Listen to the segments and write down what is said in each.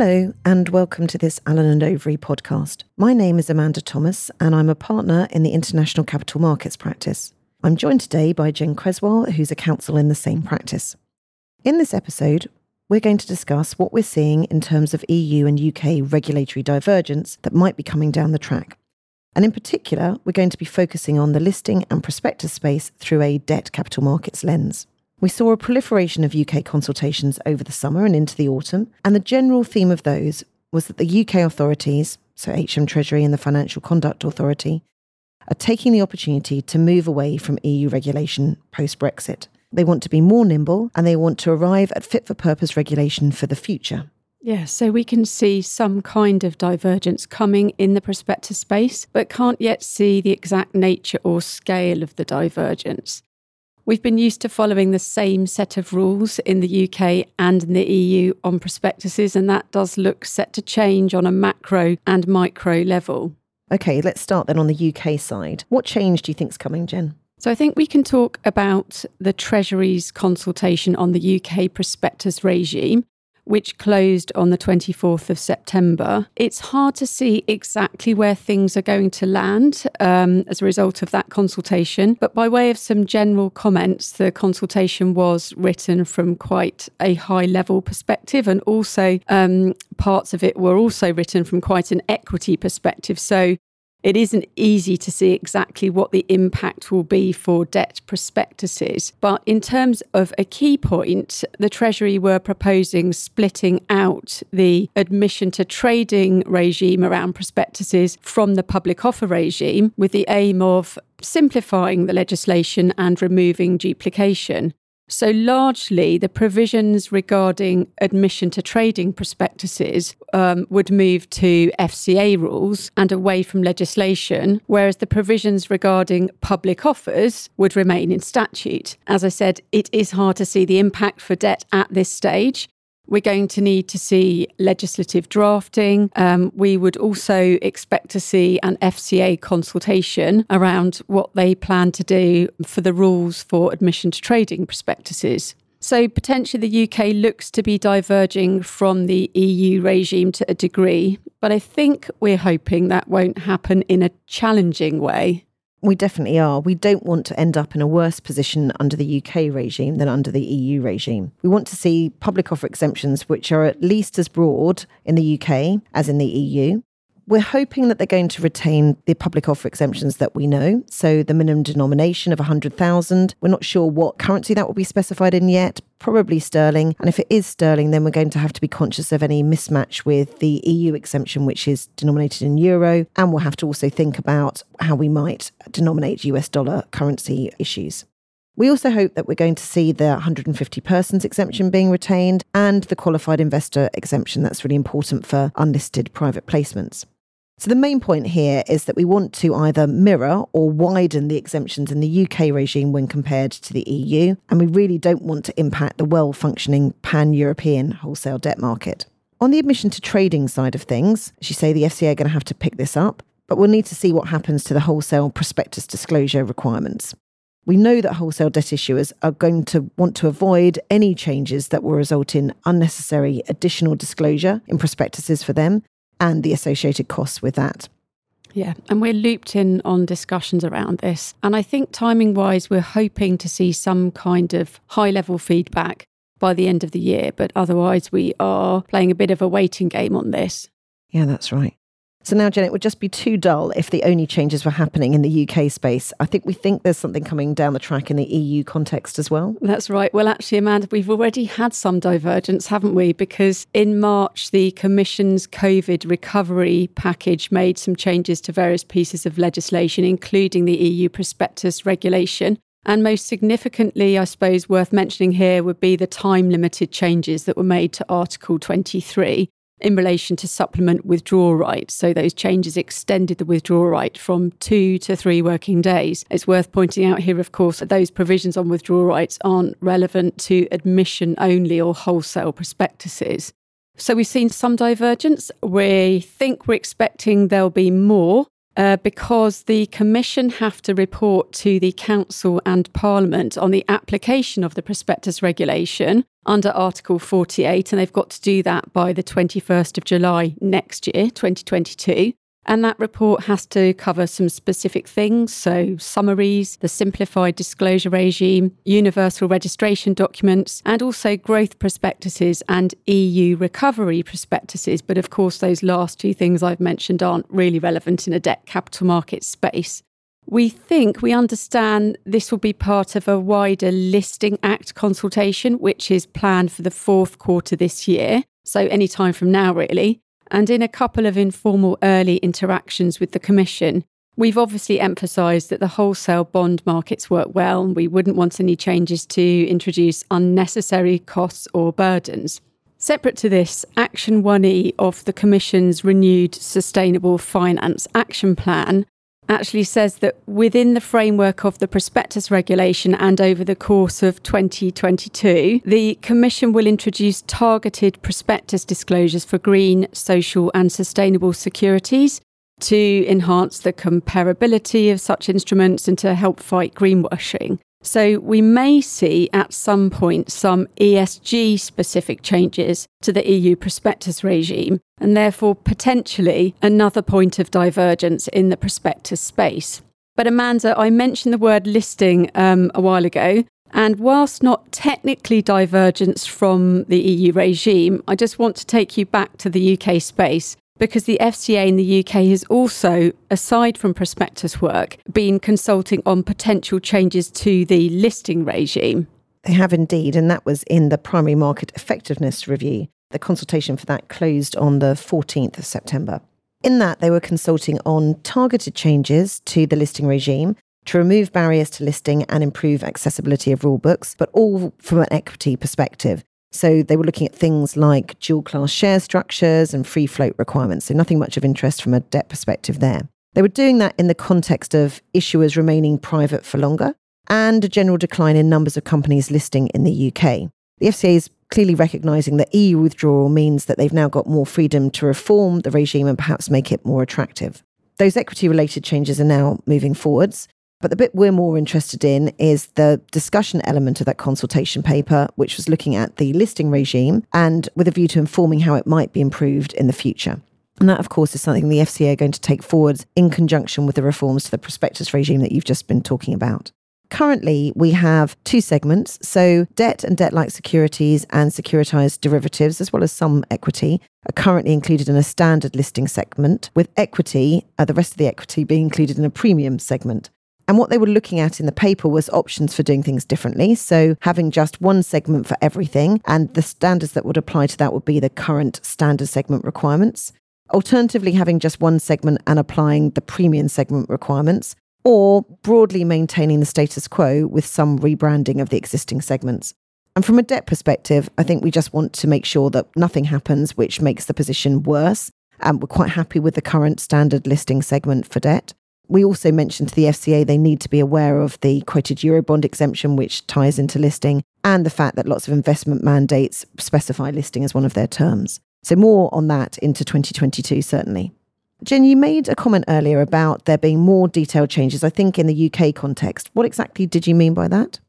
Hello, and welcome to this Allen and Overy podcast. My name is Amanda Thomas, and I'm a partner in the International Capital Markets practice. I'm joined today by Jen Cresswell, who's a counsel in the same practice. In this episode, we're going to discuss what we're seeing in terms of EU and UK regulatory divergence that might be coming down the track. And in particular, we're going to be focusing on the listing and prospectus space through a debt capital markets lens. We saw a proliferation of UK consultations over the summer and into the autumn, and the general theme of those was that the UK authorities, so HM Treasury and the Financial Conduct Authority, are taking the opportunity to move away from EU regulation post Brexit. They want to be more nimble and they want to arrive at fit for purpose regulation for the future. Yeah, so we can see some kind of divergence coming in the prospectus space, but can't yet see the exact nature or scale of the divergence. We've been used to following the same set of rules in the UK and in the EU on prospectuses, and that does look set to change on a macro and micro level. Okay, let's start then on the UK side. What change do you think is coming, Jen? So I think we can talk about the Treasury's consultation on the UK prospectus regime which closed on the 24th of September. It's hard to see exactly where things are going to land um, as a result of that consultation, but by way of some general comments, the consultation was written from quite a high level perspective, and also um, parts of it were also written from quite an equity perspective. So it isn't easy to see exactly what the impact will be for debt prospectuses. But in terms of a key point, the Treasury were proposing splitting out the admission to trading regime around prospectuses from the public offer regime with the aim of simplifying the legislation and removing duplication. So, largely, the provisions regarding admission to trading prospectuses um, would move to FCA rules and away from legislation, whereas the provisions regarding public offers would remain in statute. As I said, it is hard to see the impact for debt at this stage. We're going to need to see legislative drafting. Um, we would also expect to see an FCA consultation around what they plan to do for the rules for admission to trading prospectuses. So, potentially, the UK looks to be diverging from the EU regime to a degree, but I think we're hoping that won't happen in a challenging way. We definitely are. We don't want to end up in a worse position under the UK regime than under the EU regime. We want to see public offer exemptions which are at least as broad in the UK as in the EU. We're hoping that they're going to retain the public offer exemptions that we know. So the minimum denomination of 100,000. We're not sure what currency that will be specified in yet, probably sterling. And if it is sterling, then we're going to have to be conscious of any mismatch with the EU exemption, which is denominated in euro. And we'll have to also think about how we might denominate US dollar currency issues. We also hope that we're going to see the 150 persons exemption being retained and the qualified investor exemption. That's really important for unlisted private placements. So, the main point here is that we want to either mirror or widen the exemptions in the UK regime when compared to the EU, and we really don't want to impact the well functioning pan European wholesale debt market. On the admission to trading side of things, as you say, the FCA are going to have to pick this up, but we'll need to see what happens to the wholesale prospectus disclosure requirements. We know that wholesale debt issuers are going to want to avoid any changes that will result in unnecessary additional disclosure in prospectuses for them, and the associated costs with that. Yeah, and we're looped in on discussions around this. And I think timing wise, we're hoping to see some kind of high level feedback by the end of the year. But otherwise, we are playing a bit of a waiting game on this. Yeah, that's right. So now, Jen, it would just be too dull if the only changes were happening in the UK space. I think we think there's something coming down the track in the EU context as well. That's right. Well, actually, Amanda, we've already had some divergence, haven't we? Because in March, the Commission's COVID recovery package made some changes to various pieces of legislation, including the EU prospectus regulation. And most significantly, I suppose, worth mentioning here would be the time limited changes that were made to Article 23 in relation to supplement withdrawal rights. So those changes extended the withdrawal right from two to three working days. It's worth pointing out here, of course, that those provisions on withdrawal rights aren't relevant to admission only or wholesale prospectuses. So we've seen some divergence. We think we're expecting there'll be more uh, because the Commission have to report to the Council and Parliament on the application of the prospectus regulation under Article 48, and they've got to do that by the 21st of July next year, 2022. And that report has to cover some specific things. So, summaries, the simplified disclosure regime, universal registration documents, and also growth prospectuses and EU recovery prospectuses. But of course, those last two things I've mentioned aren't really relevant in a debt capital market space. We think we understand this will be part of a wider Listing Act consultation, which is planned for the fourth quarter this year. So, any time from now, really. And in a couple of informal early interactions with the Commission, we've obviously emphasised that the wholesale bond markets work well we wouldn't want any changes to introduce unnecessary costs or burdens. Separate to this, Action 1E of the Commission's renewed Sustainable Finance Action Plan actually says that within the framework of the prospectus regulation and over the course of 2022, the Commission will introduce targeted prospectus disclosures for green, social, and sustainable securities to enhance the comparability of such instruments and to help fight greenwashing. So, we may see at some point some ESG specific changes to the EU prospectus regime, and therefore potentially another point of divergence in the prospectus space. But, Amanda, I mentioned the word listing um, a while ago. And whilst not technically divergence from the EU regime, I just want to take you back to the UK space because the FCA in the UK has also, aside from prospectus work, been consulting on potential changes to the listing regime. They have indeed, and that was in the Primary Market Effectiveness Review. The consultation for that closed on the 14th of September. In that, they were consulting on targeted changes to the listing regime to remove barriers to listing and improve accessibility of rule books, but all from an equity perspective. So they were looking at things like dual class share structures and free float requirements. So nothing much of interest from a debt perspective there. They were doing that in the context of issuers remaining private for longer and a general decline in numbers of companies listing in the UK. The FCA is clearly recognising that EU withdrawal means that they've now got more freedom to reform the regime and perhaps make it more attractive. Those equity related changes are now moving forwards. But the bit we're more interested in is the discussion element of that consultation paper, which was looking at the listing regime and with a view to informing how it might be improved in the future. And that, of course, is something the FCA are going to take forward in conjunction with the reforms to the prospectus regime that you've just been talking about. Currently, we have two segments. So, debt and debt like securities and securitized derivatives, as well as some equity, are currently included in a standard listing segment, with equity, uh, the rest of the equity being included in a premium segment. And what they were looking at in the paper was options for doing things differently. So having just one segment for everything, and the standards that would apply to that would be the current standard segment requirements. Alternatively, having just one segment and applying the premium segment requirements, or broadly maintaining the status quo with some rebranding of the existing segments. And from a debt perspective, I think we just want to make sure that nothing happens which makes the position worse. And we're quite happy with the current standard listing segment for debt we also mentioned to the FCA they need to be aware of the quoted Eurobond exemption, which ties into listing, and the fact that lots of investment mandates specify listing as one of their terms. So, more on that into 2022, certainly. Jen, you made a comment earlier about there being more detailed changes, I think, in the UK context. What exactly did you mean by that?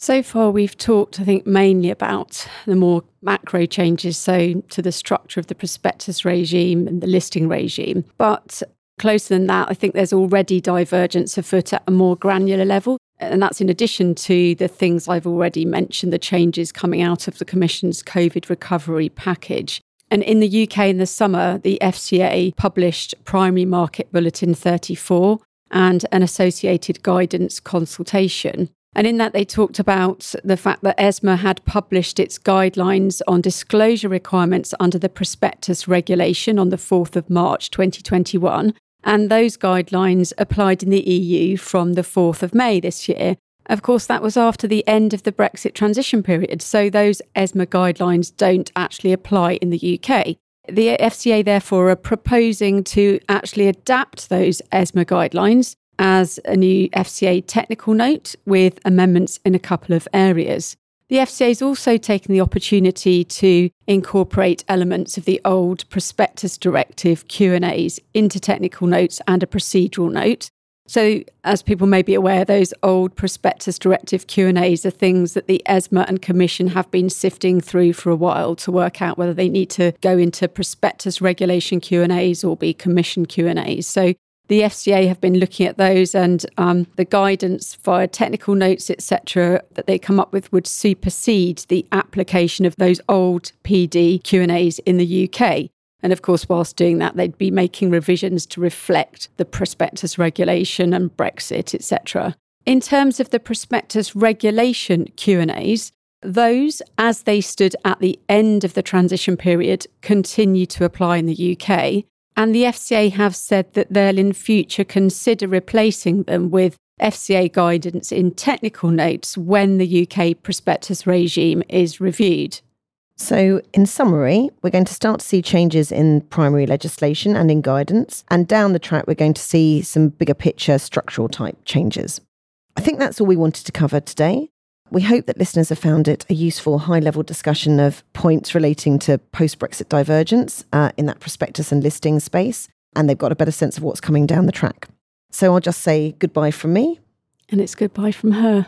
So far, we've talked, I think, mainly about the more macro changes, so to the structure of the prospectus regime and the listing regime. But Closer than that, I think there's already divergence afoot at a more granular level. And that's in addition to the things I've already mentioned, the changes coming out of the Commission's COVID recovery package. And in the UK in the summer, the FCA published Primary Market Bulletin 34 and an associated guidance consultation. And in that, they talked about the fact that ESMA had published its guidelines on disclosure requirements under the prospectus regulation on the 4th of March 2021. And those guidelines applied in the EU from the 4th of May this year. Of course, that was after the end of the Brexit transition period, so those ESMA guidelines don't actually apply in the UK. The FCA, therefore, are proposing to actually adapt those ESMA guidelines as a new FCA technical note with amendments in a couple of areas. The FCA is also taken the opportunity to incorporate elements of the old prospectus directive Q&As into technical notes and a procedural note. So, as people may be aware, those old prospectus directive Q&As are things that the ESMA and Commission have been sifting through for a while to work out whether they need to go into prospectus regulation Q&As or be Commission Q&As. So, the FCA have been looking at those, and um, the guidance via technical notes, etc., that they come up with would supersede the application of those old PD Q and A's in the UK. And of course, whilst doing that, they'd be making revisions to reflect the prospectus regulation and Brexit, etc. In terms of the prospectus regulation Q and A's, those, as they stood at the end of the transition period, continue to apply in the UK. And the FCA have said that they'll in future consider replacing them with FCA guidance in technical notes when the UK prospectus regime is reviewed. So, in summary, we're going to start to see changes in primary legislation and in guidance. And down the track, we're going to see some bigger picture structural type changes. I think that's all we wanted to cover today. We hope that listeners have found it a useful high level discussion of points relating to post Brexit divergence uh, in that prospectus and listing space, and they've got a better sense of what's coming down the track. So I'll just say goodbye from me. And it's goodbye from her.